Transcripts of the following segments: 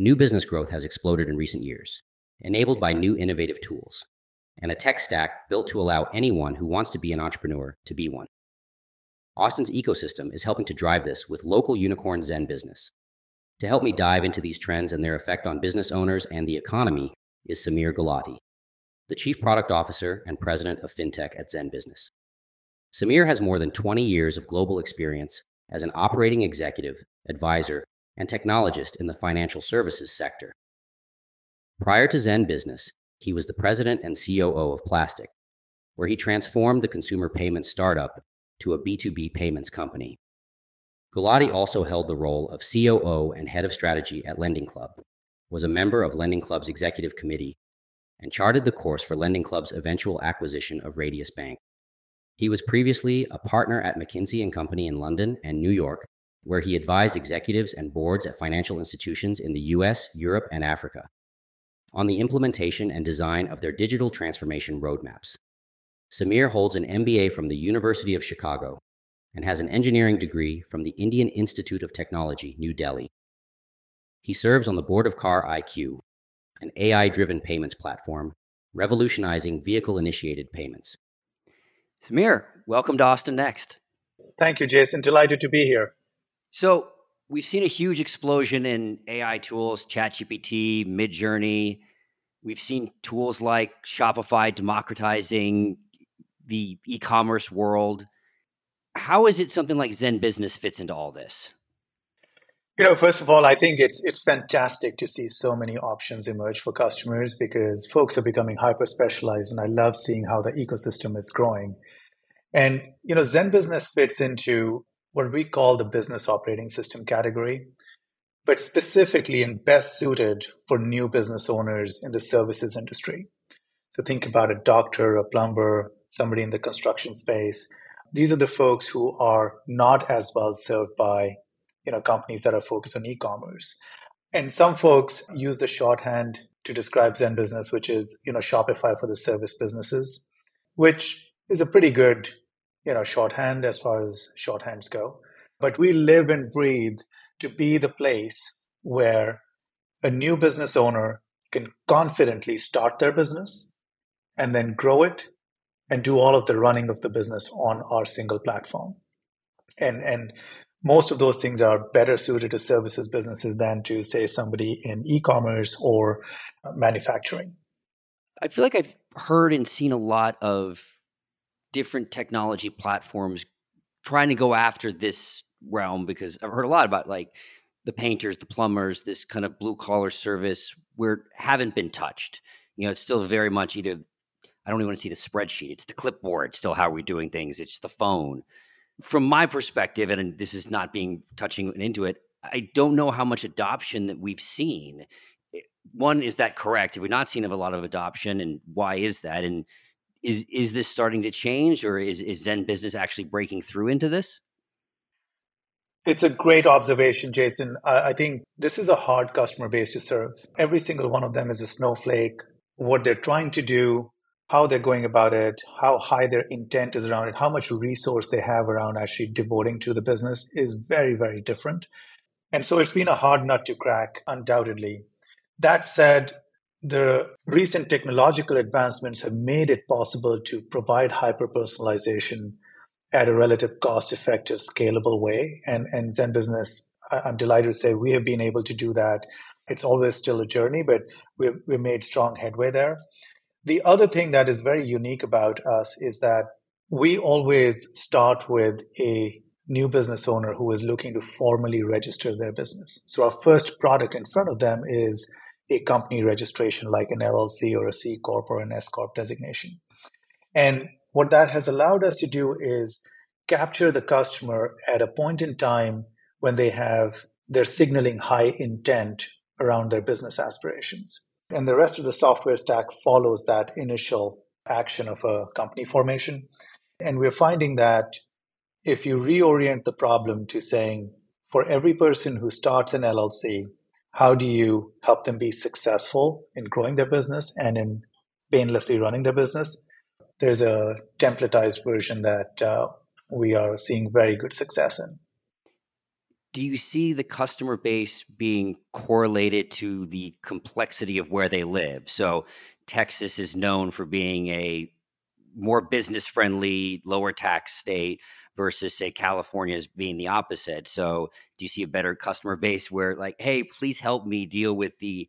New business growth has exploded in recent years, enabled by new innovative tools, and a tech stack built to allow anyone who wants to be an entrepreneur to be one. Austin's ecosystem is helping to drive this with local unicorn Zen Business. To help me dive into these trends and their effect on business owners and the economy is Sameer Gulati, the Chief Product Officer and President of FinTech at Zen Business. Sameer has more than 20 years of global experience as an operating executive, advisor, and technologist in the financial services sector. Prior to Zen Business, he was the president and COO of Plastiq, where he transformed the consumer payments startup to a B2B payments company. Gulati also held the role of COO and head of strategy at Lending Club, was a member of Lending Club's executive committee, and charted the course for Lending Club's eventual acquisition of Radius Bank. He was previously a partner at McKinsey and Company in London and New York where he advised executives and boards at financial institutions in the US, Europe, and Africa on the implementation and design of their digital transformation roadmaps. Sameer holds an MBA from the University of Chicago and has an engineering degree from the Indian Institute of Technology, New Delhi. He serves on the board of Car IQ, an AI driven payments platform revolutionizing vehicle initiated payments. Sameer, welcome to Austin Next. Thank you, Jason. Delighted to be here. So we've seen a huge explosion in AI tools, ChatGPT, Midjourney. We've seen tools like Shopify democratizing the e-commerce world. How is it something like Zen Business fits into all this? You know, first of all, I think it's it's fantastic to see so many options emerge for customers because folks are becoming hyper specialized, and I love seeing how the ecosystem is growing. And you know, Zen Business fits into what we call the business operating system category, but specifically and best suited for new business owners in the services industry. So think about a doctor, a plumber, somebody in the construction space. These are the folks who are not as well served by you know companies that are focused on e-commerce. And some folks use the shorthand to describe Zen business, which is you know Shopify for the service businesses, which is a pretty good you know shorthand as far as shorthands go. But we live and breathe to be the place where a new business owner can confidently start their business and then grow it and do all of the running of the business on our single platform. And and most of those things are better suited to services businesses than to say somebody in e-commerce or uh, manufacturing. I feel like i've heard and seen a lot of different technology platforms trying to go after this realm because I've heard a lot about like the painters, the plumbers, this kind of blue collar service where haven't been touched. You know, it's still very much either I don't even want to see the spreadsheet. It's the clipboard, still how we're doing things. It's the phone. From my perspective, and this is not being touching into it, I don't know how much adoption that we've seen. One, is that correct? Have we not seen a lot of adoption, and why is that? And is is this starting to change, or is, is Zen Business actually breaking through into this? It's a great observation, Jason. I think this is a hard customer base to serve. Every single one of them is a snowflake. What they're trying to do, how they're going about it, how high their intent is around it, how much resource they have around actually devoting to the business is very, very different. And so it's been a hard nut to crack, undoubtedly. That said, the recent technological advancements have made it possible to provide hyper personalization at a relative cost effective, scalable way. And, and Zen Business, I'm delighted to say we have been able to do that. It's always still a journey, but we've, we've made strong headway there. The other thing that is very unique about us is that we always start with a new business owner who is looking to formally register their business. So our first product in front of them is a company registration like an LLC or a C Corp or an S Corp designation. And what that has allowed us to do is capture the customer at a point in time when they have they're signaling high intent around their business aspirations. And the rest of the software stack follows that initial action of a company formation. And we're finding that if you reorient the problem to saying, for every person who starts an LLC, how do you help them be successful in growing their business and in painlessly running their business? There's a templatized version that uh, we are seeing very good success in. Do you see the customer base being correlated to the complexity of where they live? So, Texas is known for being a more business friendly, lower tax state versus say California as being the opposite. So do you see a better customer base where like, hey, please help me deal with the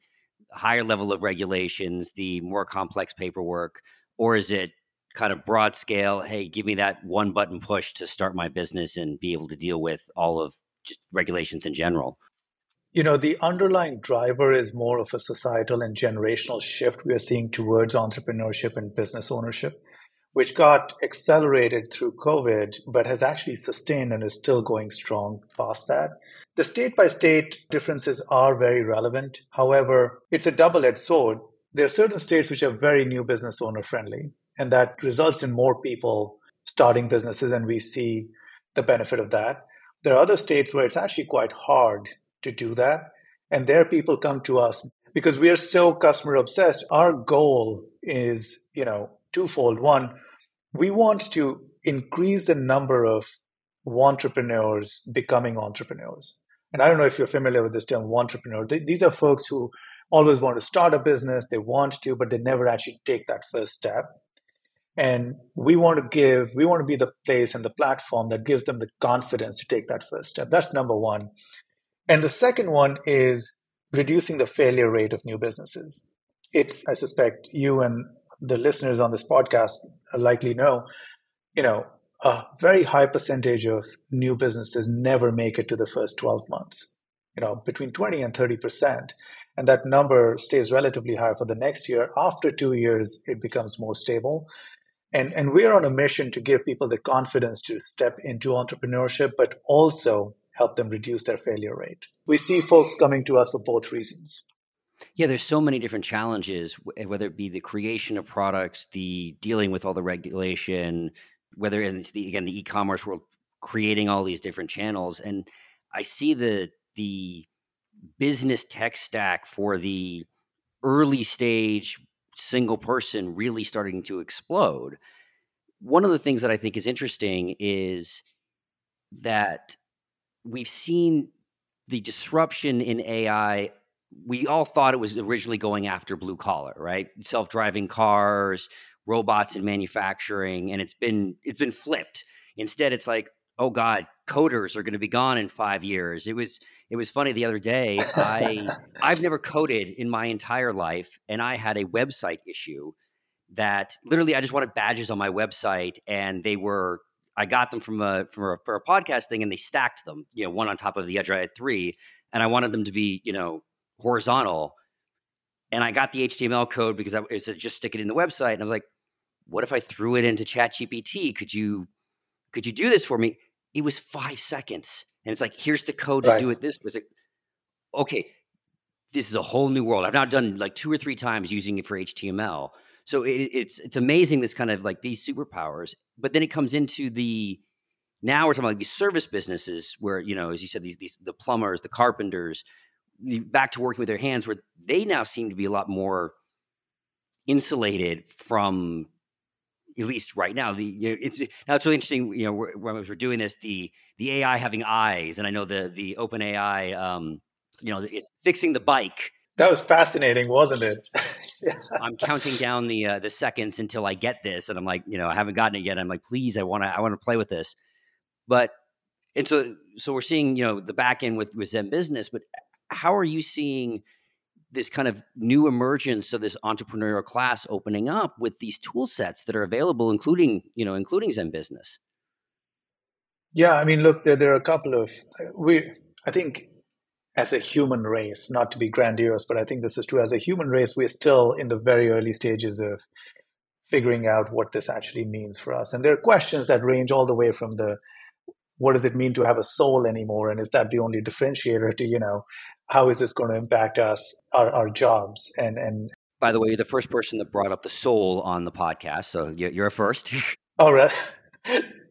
higher level of regulations, the more complex paperwork, or is it kind of broad scale, hey, give me that one button push to start my business and be able to deal with all of just regulations in general? You know, the underlying driver is more of a societal and generational shift we are seeing towards entrepreneurship and business ownership which got accelerated through COVID, but has actually sustained and is still going strong past that. The state by state differences are very relevant. However, it's a double edged sword. There are certain states which are very new business owner friendly, and that results in more people starting businesses, and we see the benefit of that. There are other states where it's actually quite hard to do that, and there people come to us because we are so customer obsessed. Our goal is, you know, twofold. One, we want to increase the number of wantrepreneurs becoming entrepreneurs. And I don't know if you're familiar with this term, wantrepreneur. These are folks who always want to start a business, they want to, but they never actually take that first step. And we want to give, we want to be the place and the platform that gives them the confidence to take that first step. That's number one. And the second one is reducing the failure rate of new businesses. It's, I suspect, you and the listeners on this podcast likely know, you know, a very high percentage of new businesses never make it to the first 12 months, you know, between 20 and 30%. And that number stays relatively high for the next year. After two years, it becomes more stable. And, and we're on a mission to give people the confidence to step into entrepreneurship, but also help them reduce their failure rate. We see folks coming to us for both reasons. Yeah, there's so many different challenges, eh, whether it be the creation of products, the dealing with all the regulation, whether it's the again the e-commerce world, creating all these different channels, and I see the the business tech stack for the early stage single person really starting to explode. One of the things that I think is interesting is that we've seen the disruption in AI we all thought it was originally going after blue collar, right? Self-driving cars, robots in manufacturing, and it's been it's been flipped. Instead, it's like, oh God, coders are going to be gone in five years. It was it was funny the other day. I I've never coded in my entire life, and I had a website issue that literally I just wanted badges on my website, and they were I got them from a from a, for a podcast thing, and they stacked them, you know, one on top of the other. I had three, and I wanted them to be, you know, horizontal. And I got the HTML code because I said just stick it in the website. And I was like, what if I threw it into ChatGPT? Could you could you do this for me? It was five seconds. And it's like, here's the code right. to do it this was like, okay, this is a whole new world. I've now done like two or three times using it for HTML. So it, it's it's amazing this kind of like these superpowers. But then it comes into the now we're talking about like these service businesses where you know, as you said, these these the plumbers, the carpenters, back to working with their hands where they now seem to be a lot more insulated from at least right now the you know, it's now it's really interesting you know when we're, we're doing this the the ai having eyes and i know the the open ai um you know it's fixing the bike. That was fascinating wasn't it? Yeah. i'm counting down the uh, the seconds until i get this and i'm like you know i haven't gotten it yet i'm like please i want to i want to play with this. But and so so we're seeing you know the back end with with zen business but how are you seeing this kind of new emergence of this entrepreneurial class opening up with these tool sets that are available, including, you know, including Zen Business? Yeah, I mean, look, there, there are a couple of uh, we. I think as a human race, not to be grandiose, but I think this is true. As a human race, we're still in the very early stages of figuring out what this actually means for us. And there are questions that range all the way from the what does it mean to have a soul anymore? And is that the only differentiator to, you know, how is this going to impact us, our, our jobs? And, and by the way, you're the first person that brought up the soul on the podcast. So you're a first. All right.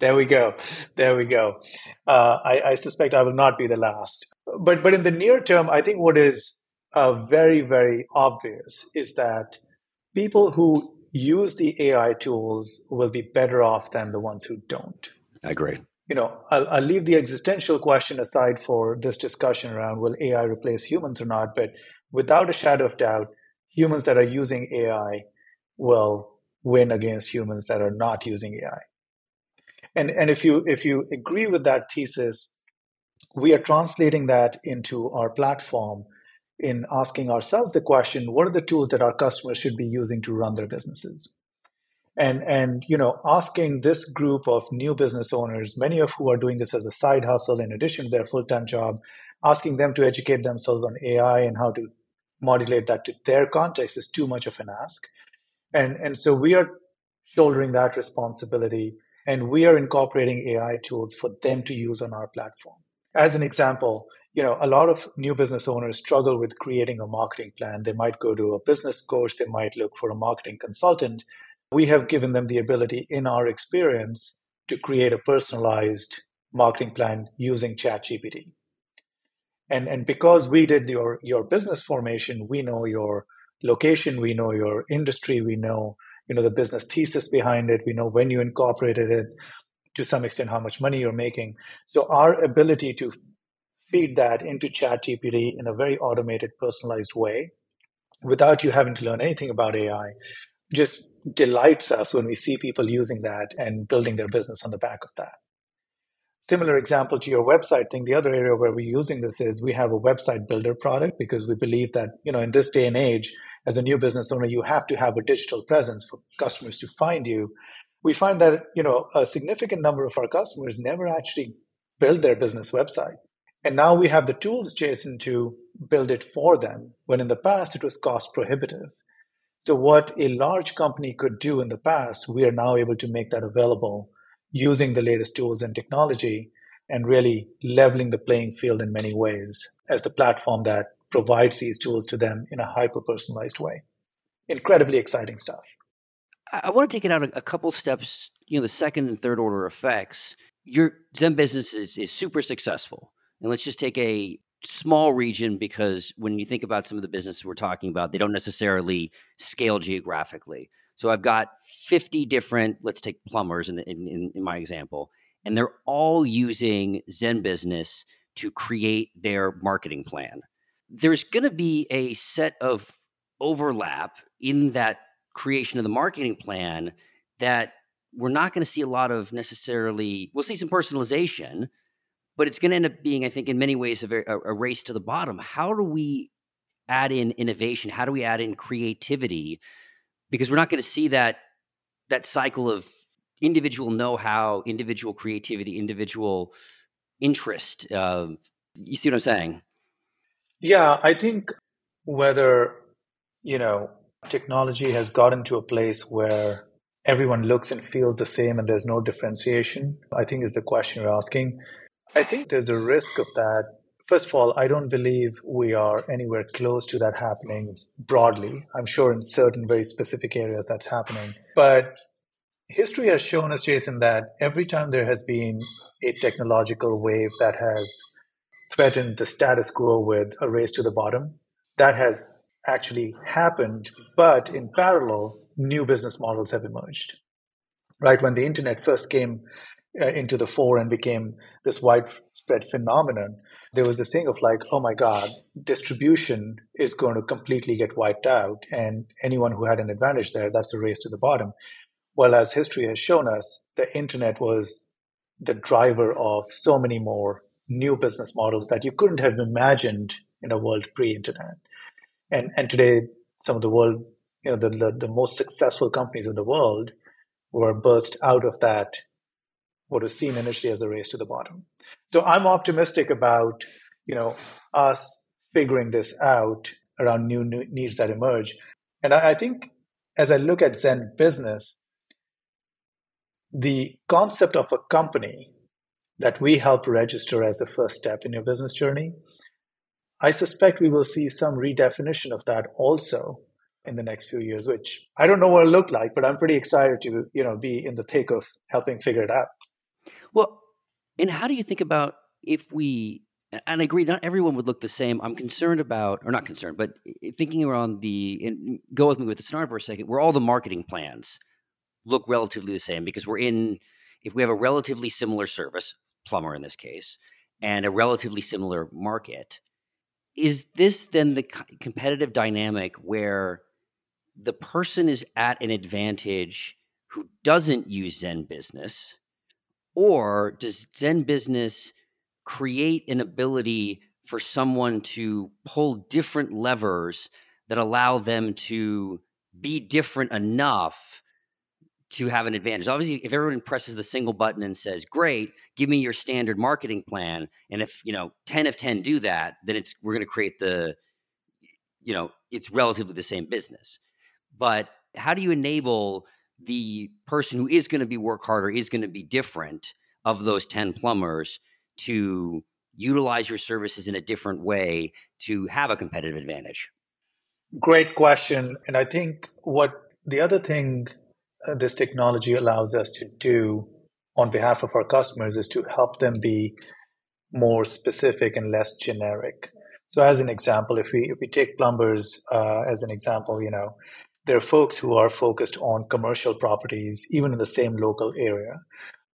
there we go. There we go. Uh, I, I, suspect I will not be the last. But but in the near term, I think what is uh, very very obvious is that people who use the AI tools will be better off than the ones who don't. I agree. You know, I'll, I'll leave the existential question aside for this discussion around will AI replace humans or not. But without a shadow of doubt, humans that are using AI will win against humans that are not using AI. And and if you if you agree with that thesis, we are translating that into our platform in asking ourselves the question, what are the tools that our customers should be using to run their businesses? And and you know, asking this group of new business owners, many of who are doing this as a side hustle in addition to their full-time job, asking them to educate themselves on AI and how to modulate that to their context is too much of an ask. And and so we are shouldering that responsibility and we are incorporating AI tools for them to use on our platform. As an example, you know, a lot of new business owners struggle with creating a marketing plan. They might go to a business coach, they might look for a marketing consultant. We have given them the ability in our experience to create a personalized marketing plan using ChatGPT. And, and because we did your, your business formation, we know your location, we know your industry, we know you know the business thesis behind it we know when you incorporated it to some extent how much money you're making so our ability to feed that into chat gpt in a very automated personalized way without you having to learn anything about ai just delights us when we see people using that and building their business on the back of that similar example to your website thing the other area where we're using this is we have a website builder product because we believe that you know in this day and age as a new business owner, you have to have a digital presence for customers to find you. We find that you know a significant number of our customers never actually build their business website. And now we have the tools, Jason, to build it for them, when in the past it was cost prohibitive. So, what a large company could do in the past, we are now able to make that available using the latest tools and technology and really leveling the playing field in many ways as the platform that provides these tools to them in a hyper personalized way. Incredibly exciting stuff. I want to take it out a, couple steps, you know, the second and third order effects. Your Zen business is, is super successful. And let's just take a small region because when you think about some of the businesses we're talking about, they don't necessarily scale geographically. So I've got 50 different, let's take plumbers in, in, in my example, and they're all using Zen Business to create their marketing plan there's going to be a set of overlap in that creation of the marketing plan that we're not going to see a lot of necessarily we'll see some personalization but it's going to end up being i think in many ways a, a, race to the bottom. How do we add in innovation? How do we add in creativity? Because we're not going to see that that cycle of individual know-how individual creativity individual interest uh, you see what i'm saying? Yeah, I think whether, you know, technology has gotten to a place where everyone looks and feels the same and there's no differentiation, I think is the question you're asking. I think there's a risk of that. First of all, I don't believe we are anywhere close to that happening broadly. I'm sure in certain very specific areas that's happening. But history has shown us, Jason, that every time there has been a technological wave that has threatened the status quo with a race to the bottom. That has actually happened, but in parallel, new business models have emerged. Right when the internet first came Uh, into the fore and became this widespread phenomenon, there was this thing of like, oh my God, distribution is going to completely get wiped out. And anyone who had an advantage there, that's a race to the bottom. Well, as history has shown us, the internet was the driver of so many more new business models that you couldn't have imagined in a world pre-internet. And and today, some of the world, you know, the, the, the most successful companies in the world were birthed out of that, what was seen initially as a race to the bottom. So I'm optimistic about, you know, us figuring this out around new, new needs that emerge. And I, I think as I look at Zen business, the concept of a company that we help register as the first step in your business journey. I suspect we will see some redefinition of that also in the next few years, which I don't know what it'll look like, but I'm pretty excited to, you know, be in the thick of helping figure it out. Well, and how do you think about if we and I agree, not everyone would look the same. I'm concerned about, or not concerned, but thinking around the, and go with me with the scenario for a second, where all the marketing plans look relatively the same because we're in, if we have a relatively similar service, plumber in this case, and a relatively similar market, is this then the competitive dynamic where the person is at an advantage who doesn't use Zen Business? Or does Zen Business create an ability for someone to pull different levers that allow them to be different enough to have an advantage. Obviously, if everyone presses the single button and says, "Great, give me your standard marketing plan," and if you know ten of ten do that, then it's we're going to create the, you know, it's relatively the same business. But how do you enable the person who is going to be work harder, is going to be different of those ten plumbers to utilize your services in a different way to have a competitive advantage? Great question, and I think what the other thing uh, this technology allows us to do on behalf of our customers is to help them be more specific and less generic. So, as an example, if we if we take plumbers uh, as an example, you know, there are folks who are focused on commercial properties, even in the same local area.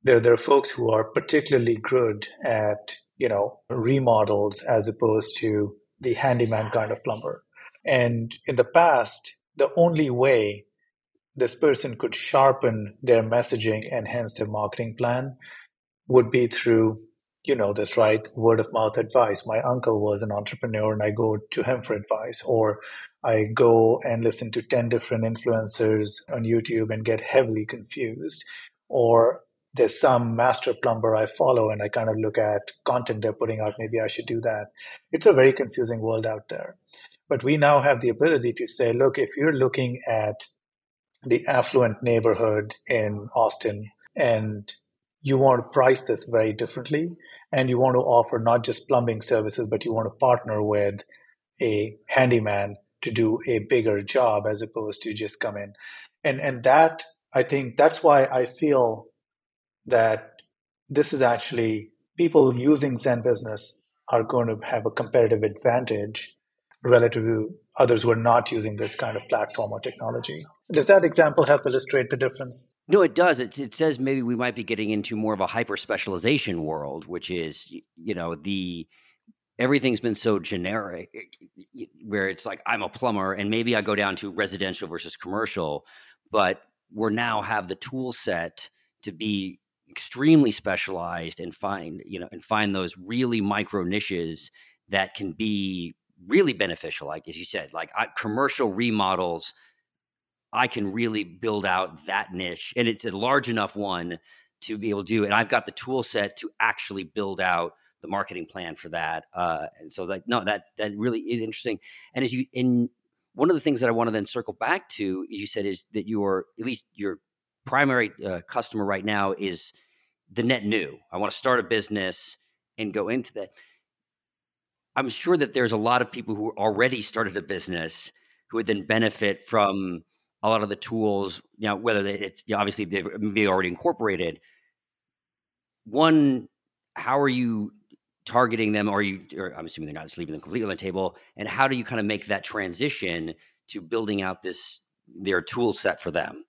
There, there are folks who are particularly good at you know remodels as opposed to the handyman kind of plumber. And in the past, the only way this person could sharpen their messaging and hence their marketing plan would be through you know this right word of mouth advice my uncle was an entrepreneur and i go to him for advice or i go and listen to 10 different influencers on youtube and get heavily confused or there's some master plumber i follow and i kind of look at content they're putting out maybe i should do that. It's a very confusing world out there. But we now have the ability to say look if you're looking at the affluent neighborhood in Austin and you want to price this very differently and you want to offer not just plumbing services but you want to partner with a handyman to do a bigger job as opposed to just come in and and that i think that's why i feel that this is actually people using zen business are going to have a competitive advantage relative to others who are not using this kind of platform or technology. Does that example help illustrate the difference? No, it does. It, it says maybe we might be getting into more of a hyper specialization world, which is, you know, the everything's been so generic eh, where it's like I'm a plumber and maybe I go down to residential versus commercial, but we're now have the tool set to be extremely specialized and find, you know, and find those really micro niches that can be really beneficial like as you said like I, commercial remodels i can really build out that niche and it's a large enough one to be able to do and i've got the tool set to actually build out the marketing plan for that uh, and so like no that that really is interesting and as you in one of the things that i want to then circle back to you said is that your at least your primary uh, customer right now is the net new i want to start a business and go into that I'm sure that there's a lot of people who already started a business who would then benefit from a lot of the tools, you know, whether it's you know, obviously they've maybe already incorporated. One, how are you targeting them? Or you, or I'm assuming they're not just leaving them completely on the table. And how do you kind of make that transition to building out this their tool set for them?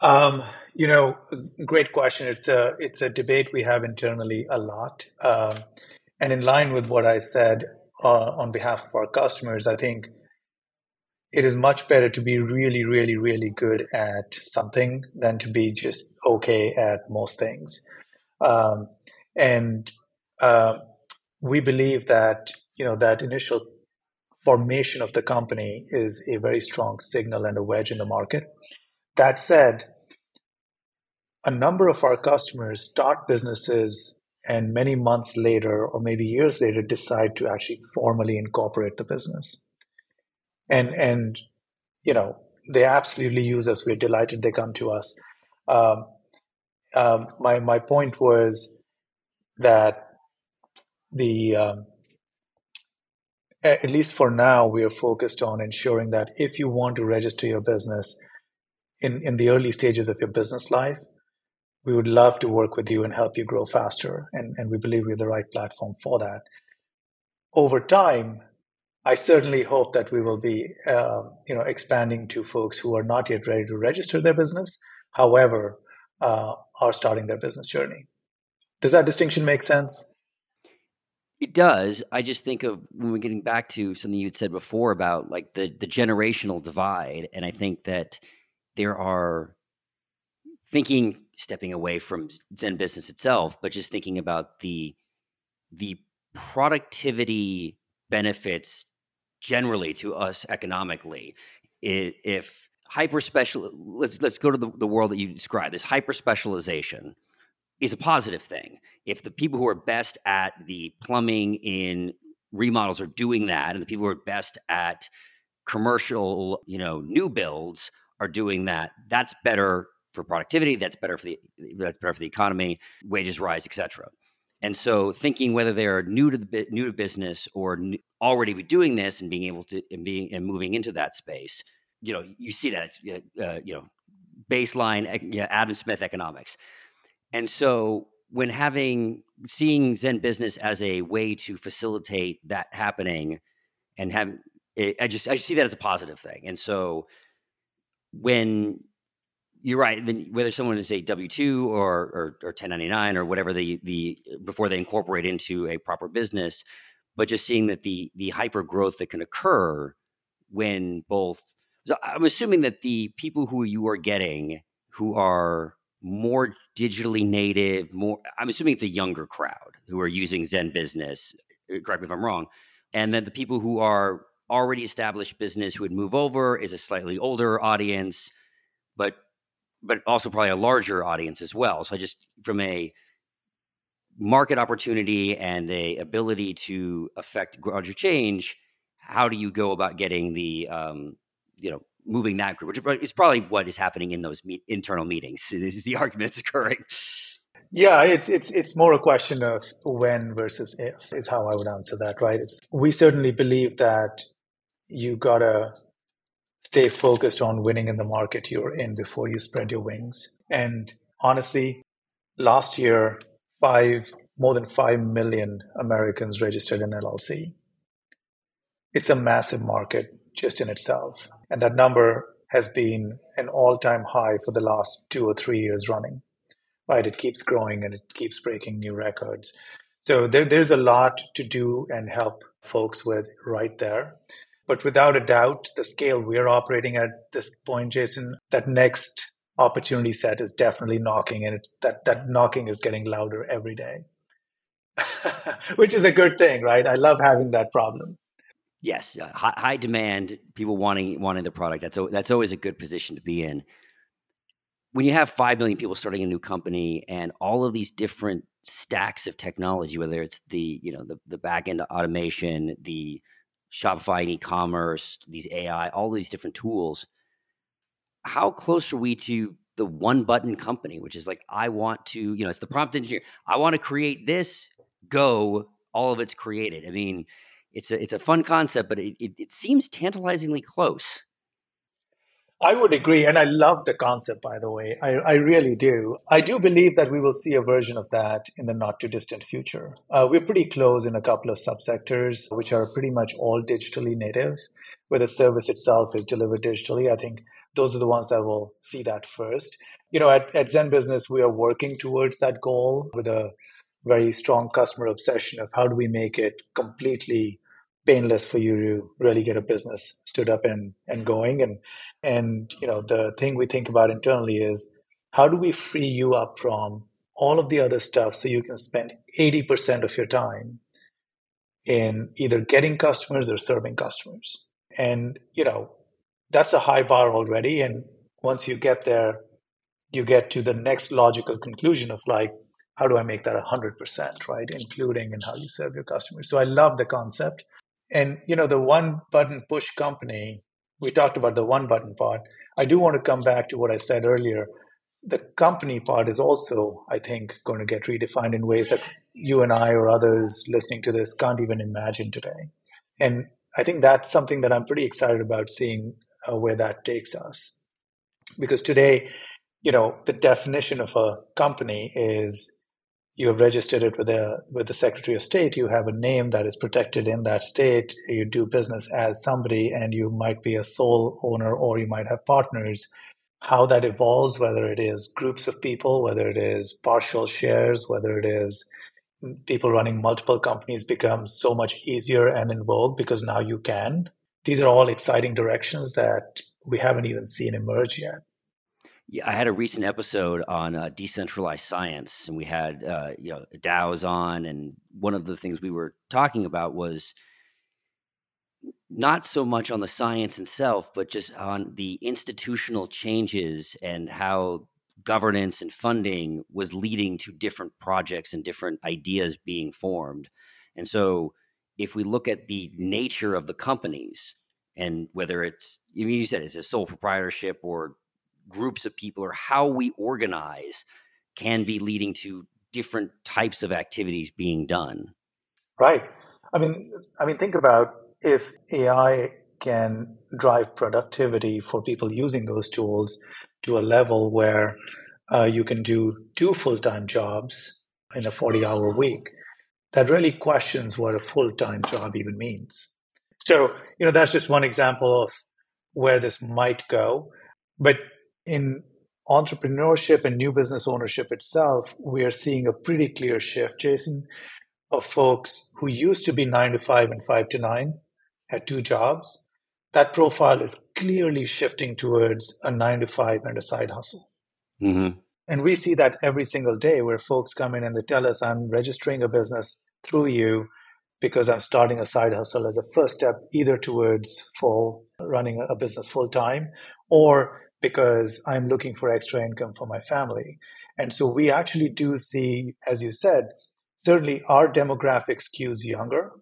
Um, you know, great question. It's a it's a debate we have internally a lot. Um, and in line with what I said uh, on behalf of our customers, I think it is much better to be really, really, really good at something than to be just okay at most things. Um, and uh, we believe that you know that initial formation of the company is a very strong signal and a wedge in the market. That said, a number of our customers start businesses and many months later or maybe years later decide to actually formally incorporate the business. And and you know they absolutely use us. We're delighted they come to us. Um, um, my my point was that the um, at least for now we are focused on ensuring that if you want to register your business in in the early stages of your business life we would love to work with you and help you grow faster and, and we believe we're the right platform for that over time i certainly hope that we will be uh, you know expanding to folks who are not yet ready to register their business however uh, are starting their business journey. Does that distinction make sense? It does. I just think of when we're getting back to something you'd said before about like the the generational divide, and I think that there are thinking stepping away from Zen business itself, but just thinking about the the productivity benefits generally to us economically. If hyper special let's let's go to the, the world that you described this hyper specialization is a positive thing if the people who are best at the plumbing in remodels are doing that and the people who are best at commercial you know new builds are doing that that's better for productivity that's better for the that's better for the economy wages rise etc and so thinking whether they're new to the new to business or already be doing this and being able to and being and moving into that space you know, you see that, uh, you know, baseline know, Adam Smith economics. And so when having seeing Zen business as a way to facilitate that happening and have it, I just I see that as a positive thing. And so when you're right, then whether someone is a W two or, or or 1099 or whatever the the before they incorporate into a proper business, but just seeing that the the hyper growth that can occur when both so I'm assuming that the people who you are getting who are more digitally native, more I'm assuming it's a younger crowd who are using Zen business. Uh, correct me if I'm wrong. And then the people who are already established business who would move over is a slightly older audience, but but also probably a larger audience as well. So I just from a market opportunity and a ability to affect larger change, how do you go about getting the um, you know moving that group, which is probably what is happening in those meet, internal meetings. This is the argument that's occurring. Yeah, it's it's it's more a question of when versus if is how I would answer that. Right? It's, we certainly believe that you gotta stay focused on winning in the market you're in before you spread your wings. And honestly, last year, five more than five million Americans registered in LLC. It's a massive market just in itself. And that number has been an all time high for the last two or three years running. Right? It keeps growing and it keeps breaking new records. So there, there's a lot to do and help folks with right there. But without a doubt, the scale we're operating at this point, Jason, that next opportunity set is definitely knocking, and it, that that knocking is getting louder every day, which is a good thing, right? I love having that problem. Yes, uh, high, high, demand, people wanting wanting the product. That's that's always a good position to be in. When you have five million people starting a new company and all of these different stacks of technology, whether it's the you know the the back end automation, the Shopify and e-commerce, these AI, all these different tools, how close are we to the one button company, which is like I want to, you know, it's the prompt engineer. I want to create this. Go, all of it's created. I mean it's a it's a fun concept, but it, it, it seems tantalizingly close. I would agree, and I love the concept. By the way, I, I really do. I do believe that we will see a version of that in the not too distant future. Uh, we're pretty close in a couple of subsectors, which are pretty much all digitally native, where the service itself is delivered digitally. I think those are the ones that will see that first. You know, at, at Zen Business, we are working towards that goal with a very strong customer obsession of how do we make it completely painless for you to really get a business stood up and, and going. And and you know the thing we think about internally is how do we free you up from all of the other stuff so you can spend 80% of your time in either getting customers or serving customers? And you know that's a high bar already. And once you get there you get to the next logical conclusion of like how do I make that 100%, right? Including in how you serve your customers. So I love the concept. And, you know, the one button push company, we talked about the one button part. I do want to come back to what I said earlier. the company part is also, I think, going to get redefined in ways that you and I or others listening to this can't even imagine today. And I think that's something that I'm pretty excited about seeing uh, where that takes us. Because today, you know, the definition of a company is you have registered it with the with the Secretary of State. You have a name that is protected in that state. You do business as somebody, and you might be a sole owner, or you might have partners. How that evolves, whether it is groups of people, whether it is partial shares, whether it is people running multiple companies, becomes so much easier and in vogue because now you can. These are all exciting directions that we haven't even seen emerge yet. I had a recent episode on uh, decentralized science, and we had uh, you know DAOs on, and one of the things we were talking about was not so much on the science itself, but just on the institutional changes and how governance and funding was leading to different projects and different ideas being formed. And so, if we look at the nature of the companies and whether it's, I mean, you said it's a sole proprietorship or groups of people or how we organize can be leading to different types of activities being done. Right. I mean, I mean, think about if AI can drive productivity for people using those tools to a level where uh, you can do two full-time jobs in a 40-hour week. That really questions what a full-time job even means. So, you know, that's just one example of where this might go. But in entrepreneurship and new business ownership itself, we are seeing a pretty clear shift, Jason, of folks who used to be nine to five and five to nine, had two jobs. That profile is clearly shifting towards a nine to five and a side hustle. Mm-hmm. And we see that every single day where folks come in and they tell us, I'm registering a business through you because I'm starting a side hustle as a first step, either towards full running a business full time or because I'm looking for extra income for my family. And so we actually do see, as you said, certainly our demographic skews younger,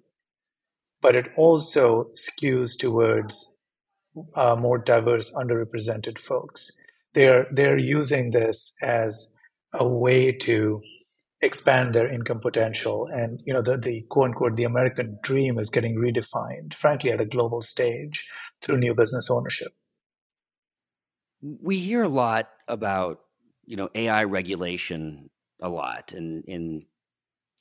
but it also skews towards uh, more diverse, underrepresented folks. They're they're using this as a way to expand their income potential, and you know the the quote unquote the American dream is getting redefined, frankly, at a global stage through new business ownership we hear a lot about you know AI regulation a lot and in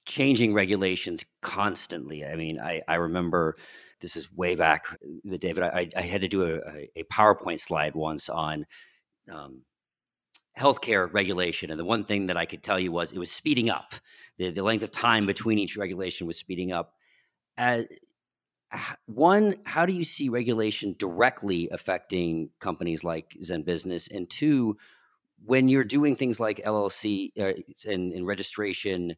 changing regulations constantly. I mean, I, I remember this is way back the day, but I, I had to do a, a PowerPoint slide once on um, healthcare regulation. And the one thing that I could tell you was it was speeding up. The, the length of time between each regulation was speeding up. As, one, how do you see regulation directly affecting companies like Zen Business? And two, when you're doing things like LLC uh, and, and registration,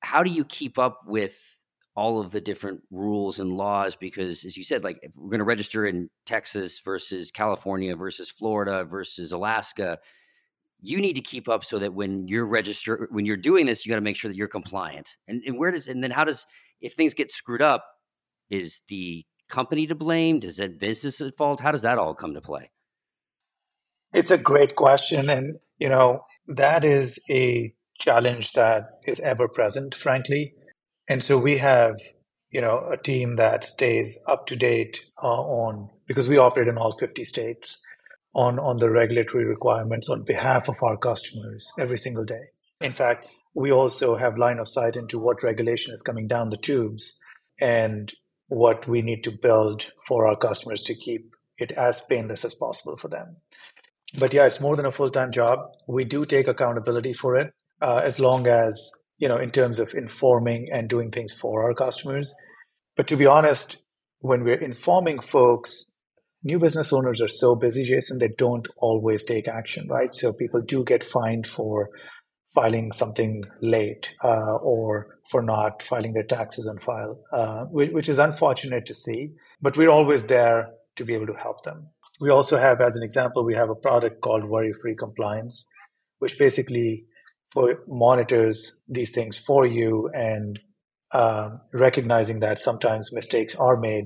how do you keep up with all of the different rules and laws? Because, as you said, like if we're going to register in Texas versus California versus Florida versus Alaska, you need to keep up so that when you're register when you're doing this, you got to make sure that you're compliant. And, and where does and then how does if things get screwed up, is the company to blame? Does that business at fault? How does that all come to play? It's a great question. And, you know, that is a challenge that is ever present, frankly. And so we have, you know, a team that stays up to date uh, on, because we operate in all 50 states, on, on the regulatory requirements on behalf of our customers every single day. In fact, we also have line of sight into what regulation is coming down the tubes. And what we need to build for our customers to keep it as painless as possible for them. But yeah, it's more than a full time job. We do take accountability for it uh, as long as, you know, in terms of informing and doing things for our customers. But to be honest, when we're informing folks, new business owners are so busy, Jason, they don't always take action, right? So people do get fined for filing something late uh, or for not filing their taxes on file, uh, which, which is unfortunate to see. But we're always there to be able to help them. We also have, as an example, we have a product called Worry Free Compliance, which basically for monitors these things for you and um, recognizing that sometimes mistakes are made.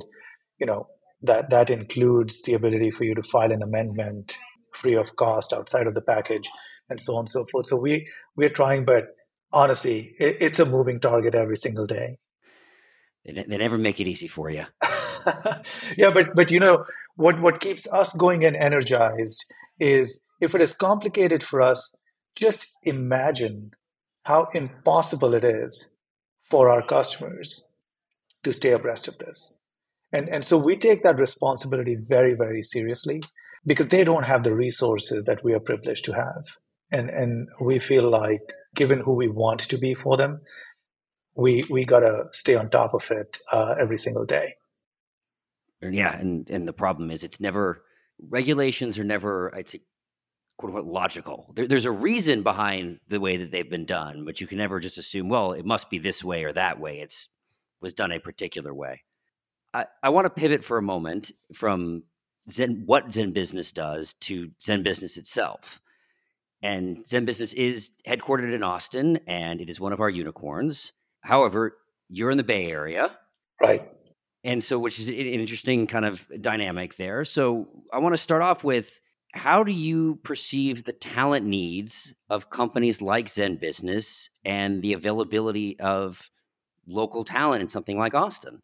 You know that that includes the ability for you to file an amendment free of cost outside of the package and so on and so forth. So we we're trying, but honestly, it, it's a moving target every single day. They, they never make it easy for you. yeah, but but you know what what keeps us going and energized is if it is complicated for us, just imagine how impossible it is for our customers to stay abreast of this. And and so we take that responsibility very very seriously because they don't have the resources that we are privileged to have. And and we feel like given who we want to be for them, we we got to stay on top of it uh, every single day. Yeah, and and the problem is it's never regulations are never I'd say quote unquote logical. There, there's a reason behind the way that they've been done, but you can never just assume well it must be this way or that way. It's was done a particular way. I, I want to pivot for a moment from Zen what ZenBusiness does to ZenBusiness itself. And ZenBusiness is headquartered in Austin, and it is one of our unicorns. However, you're in the Bay Area. Right. And so, which is an interesting kind of dynamic there. So, I want to start off with how do you perceive the talent needs of companies like ZenBusiness and the availability of local talent in something like Austin?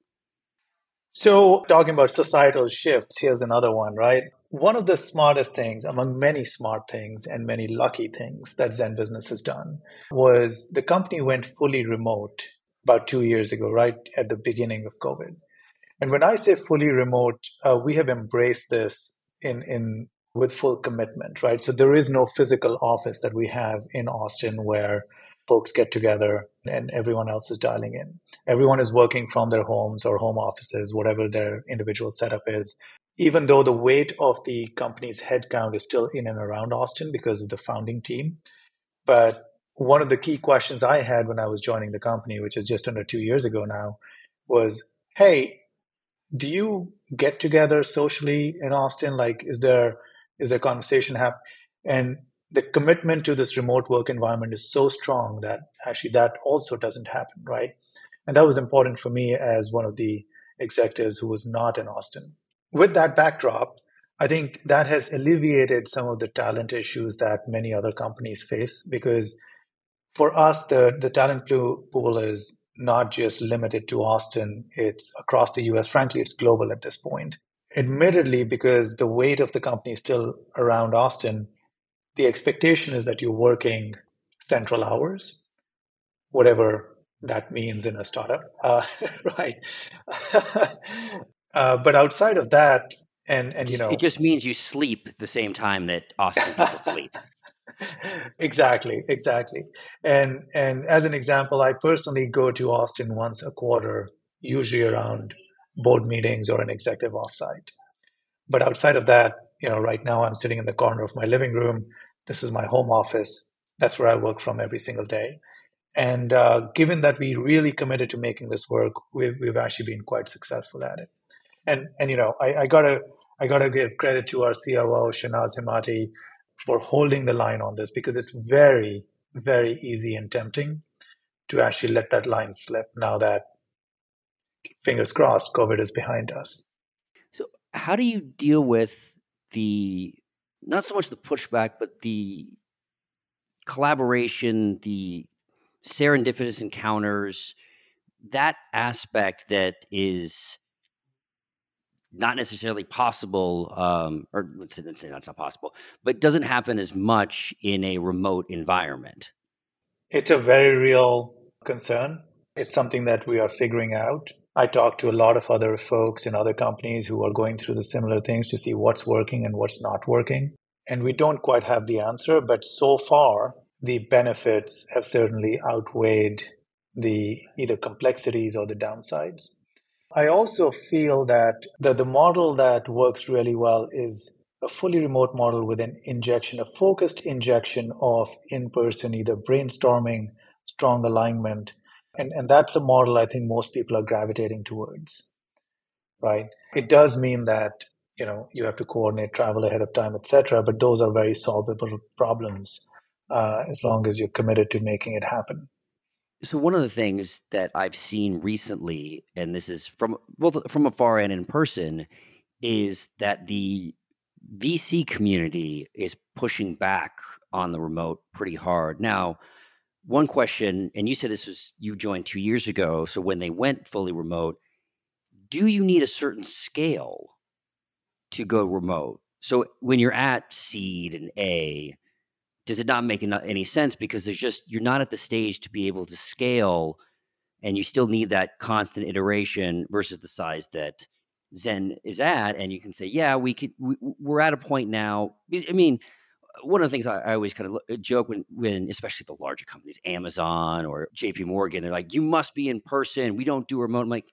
So, talking about societal shifts, here's another one, right? One of the smartest things, among many smart things and many lucky things that ZenBusiness has done, was the company went fully remote about two years ago, right at the beginning of COVID. And when I say fully remote, uh, we have embraced this in, in with full commitment, right? So there is no physical office that we have in Austin where folks get together and everyone else is dialing in. Everyone is working from their homes or home offices, whatever their individual setup is. Even though the weight of the company's headcount is still in and around Austin because of the founding team. But one of the key questions I had when I was joining the company, which is just under two years ago now, was hey, do you get together socially in Austin? Like, is there is there conversation happen? And the commitment to this remote work environment is so strong that actually that also doesn't happen, right? And that was important for me as one of the executives who was not in Austin. With that backdrop, I think that has alleviated some of the talent issues that many other companies face because for us, the, the talent pool is not just limited to Austin, it's across the US. Frankly, it's global at this point. Admittedly, because the weight of the company is still around Austin, the expectation is that you're working central hours, whatever that means in a startup, uh, right? uh, but outside of that, and and you know, it just means you sleep the same time that Austin people sleep. exactly, exactly. And and as an example, I personally go to Austin once a quarter, usually around board meetings or an executive offsite. But outside of that, you know, right now I'm sitting in the corner of my living room this is my home office. That's where I work from every single day. And uh, given that we really committed to making this work, we've, we've actually been quite successful at it. And and you know, I, I gotta I gotta give credit to our COO Shanaz Hemmati for holding the line on this because it's very very easy and tempting to actually let that line slip now that fingers crossed COVID is behind us. So, how do you deal with the not so much the pushback, but the collaboration, the serendipitous encounters, that aspect that is not necessarily possible, um, or let's say, let's say that's not possible, but doesn't happen as much in a remote environment. It's a very real concern. It's something that we are figuring out. I talk to a lot of other folks in other companies who are going through the similar things to see what's working and what's not working. And we don't quite have the answer, but so far, the benefits have certainly outweighed the either complexities or the downsides. I also feel that the, the model that works really well is a fully remote model with an injection, a focused injection of in person, either brainstorming, strong alignment, and, and that's a model I think most people are gravitating towards, right? It does mean that, you know, you have to coordinate travel ahead of time, etc. But those are very solvable problems uh, as long as you're committed to making it happen. So one of the things that I've seen recently, and this is from both from afar and in person, is that the VC community is pushing back on the remote pretty hard. Now, one question, and you said this was you joined two years ago. So when they went fully remote, do you need a certain scale to go remote? So when you're at seed and A, does it not make any sense because there's just you're not at the stage to be able to scale and you still need that constant iteration versus the size that zen is at and you can say yeah we could we, are at a point now i mean one of the things I, I always kind of uh, joke when, when, especially the larger companies, Amazon or JP Morgan, they're like, you must be in person. We don't do remote. I'm like,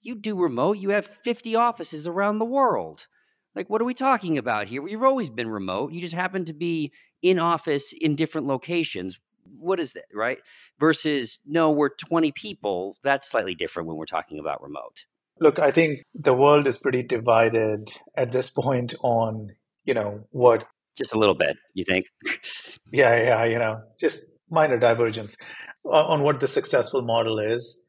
you do remote. You have 50 offices around the world. Like, what are we talking about here? You've always been remote. You just happen to be in office in different locations. What is that, right? Versus, no, we're 20 people. That's slightly different when we're talking about remote. Look, I think the world is pretty divided at this point on, you know, what just a little bit, you think? yeah, yeah, you know, just minor divergence on what the successful model is.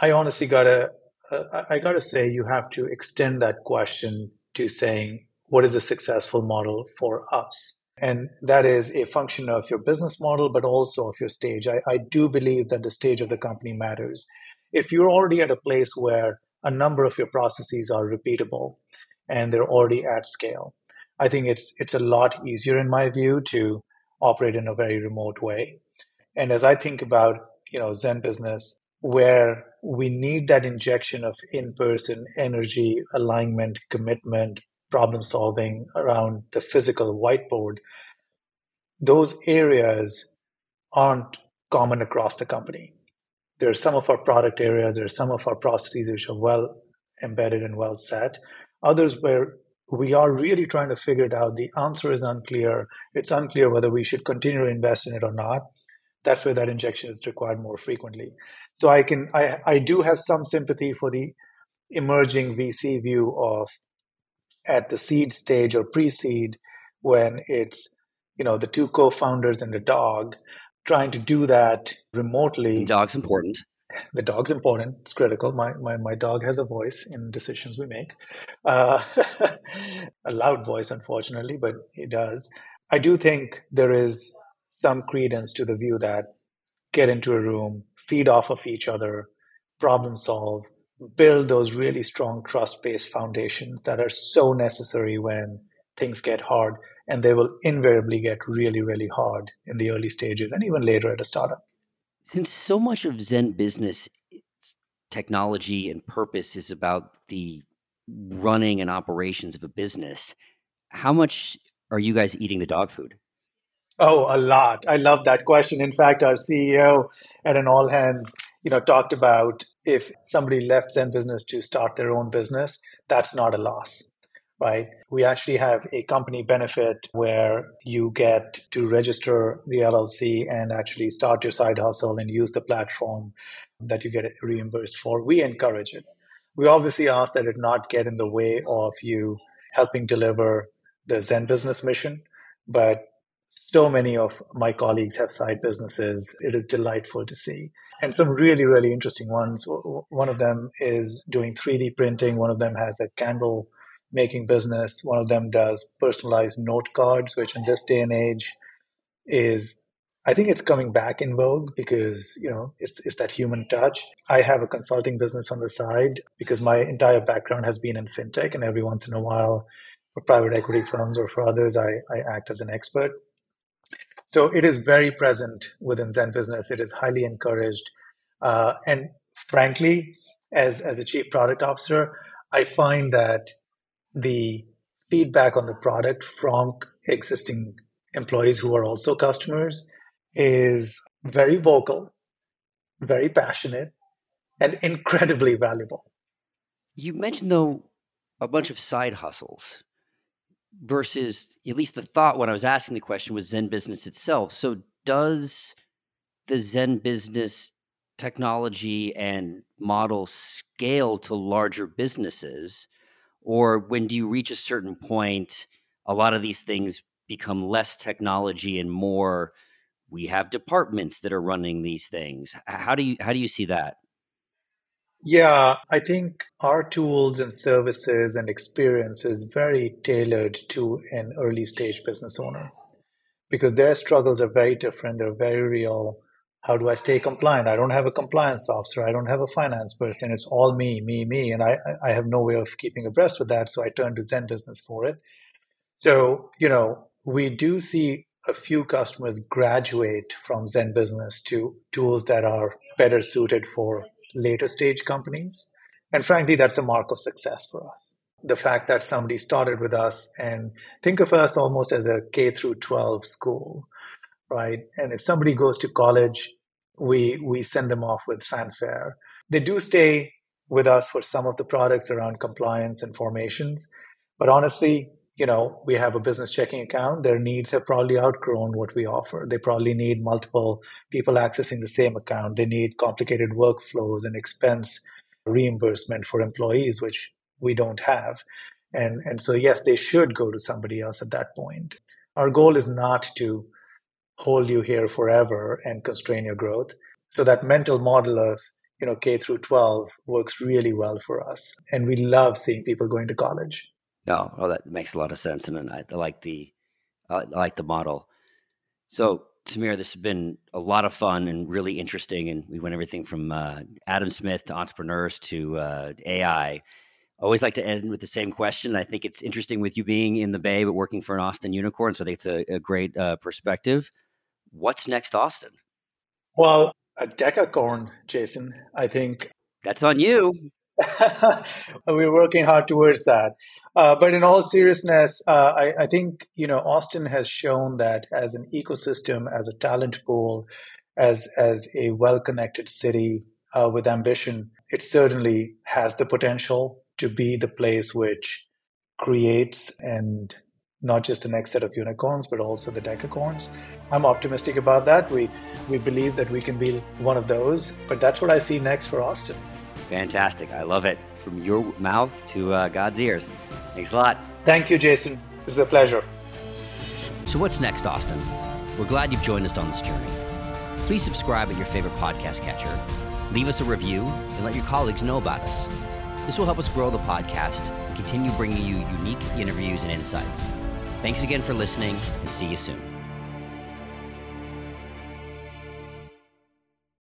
I honestly gotta, uh, I gotta say, you have to extend that question to saying, what is a successful model for us? And that is a function of your business model, but also of your stage. I, I do believe that the stage of the company matters. If you're already at a place where a number of your processes are repeatable and they're already at scale, I think it's it's a lot easier in my view to operate in a very remote way. And as I think about you know ZenBusiness, where we need that injection of in-person energy, alignment, commitment, problem solving around the physical whiteboard, those areas aren't common across the company. There are some of our product areas, there are some of our processes which are well embedded and well set. Others where we are really trying to figure it out. The answer is unclear. It's unclear whether we should continue to invest in it or not. That's where that injection is required more frequently. So I can I, I do have some sympathy for the emerging VC view of at the seed stage or pre-seed when it's you know the two co-founders and the dog trying to do that remotely. The dog's important the dog's important. It's critical. My, my, my dog has a voice in decisions we make. Uh, a loud voice, unfortunately, but he does. I do think there is some credence to the view that get into a room, feed off of each other, problem solve, build those really strong trust based foundations that are so necessary when things get hard. And they will invariably get really, really hard in the early stages and even later at a startup since so much of ZenBusiness technology and purpose is about the running and operations of a business, how much are you guys eating the dog food? Oh, a lot. I love that question. In fact, our CEO at an all hands, you know, talked about if somebody left ZenBusiness to start their own business, that's not a loss right? We actually have a company benefit where you get to register the LLC and actually start your side hustle and use the platform that you get reimbursed for. We encourage it. We obviously ask that it not get in the way of you helping deliver the ZenBusiness mission, but so many of my colleagues have side businesses. It is delightful to see. And some really, really interesting ones. One of them is doing 3D printing. One of them has a candle making business. One of them does personalized note cards, which in this day and age is I think it's coming back in vogue because you know it's it's that human touch. I have a consulting business on the side because my entire background has been in fintech, and every once in a while, for private equity firms or for others, I, I act as an expert. So it is very present within ZenBusiness. It is highly encouraged, uh, and frankly, as as a chief product officer, I find that the feedback on the product from existing employees who are also customers is very vocal, very passionate, and incredibly valuable. You mentioned, though, a bunch of side hustles versus at least the thought when I was asking the question was ZenBusiness itself. So, does the ZenBusiness technology and model scale to larger businesses? Or when do you reach a certain point, a lot of these things become less technology and more we have departments that are running these things. How do you how do you see that? Yeah, I think our tools and services and experience is very tailored to an early stage business owner because their struggles are very different. They're very real. How do I stay compliant? I don't have a compliance officer. I don't have a finance person. It's all me, me, me. And I, I have no way of keeping abreast with that. So I turn to ZenBusiness for it. So, you know, we do see a few customers graduate from ZenBusiness to tools that are better suited for later stage companies. And frankly, that's a mark of success for us. The fact that somebody started with us and think of us almost as a K through 12 school, right? And if somebody goes to college, we we send them off with fanfare. They do stay with us for some of the products around compliance and formations, but honestly, you know, we have a business checking account. Their needs have probably outgrown what we offer. They probably need multiple people accessing the same account. They need complicated workflows and expense reimbursement for employees, which we don't have. And, and so, yes, they should go to somebody else at that point. Our goal is not to hold you here forever and constrain your growth. So that mental model of you know K through 12 works really well for us, and we love seeing people going to college. No, oh, that makes a lot of sense, and I, I like the I like the model. So Sameer, this has been a lot of fun and really interesting, and we went everything from uh, Adam Smith to entrepreneurs to uh, AI. Always like to end with the same question. I think it's interesting with you being in the Bay but working for an Austin unicorn, so I think it's a, a great uh, perspective. What's next, Austin? Well, a decacorn, Jason. I think that's on you. We're working hard towards that. Uh, but in all seriousness, uh, I, I, think you know Austin has shown that as an ecosystem, as a talent pool, as as a well-connected city uh, with ambition, it certainly has the potential to be the place which creates and not just the next set of unicorns, but also the decacorns. I'm optimistic about that. We we believe that we can be one of those, but that's what I see next for Austin. Fantastic. I love it. From your mouth to uh, God's ears. Thanks a lot. Thank you, Jason. It was a pleasure. So, what's next, Austin? We're glad you've joined us on this journey. Please subscribe at your favorite podcast catcher, leave us a review, and let your colleagues know about us. This will help us grow the podcast and continue bringing you unique interviews and insights. Thanks again for listening, and see you soon.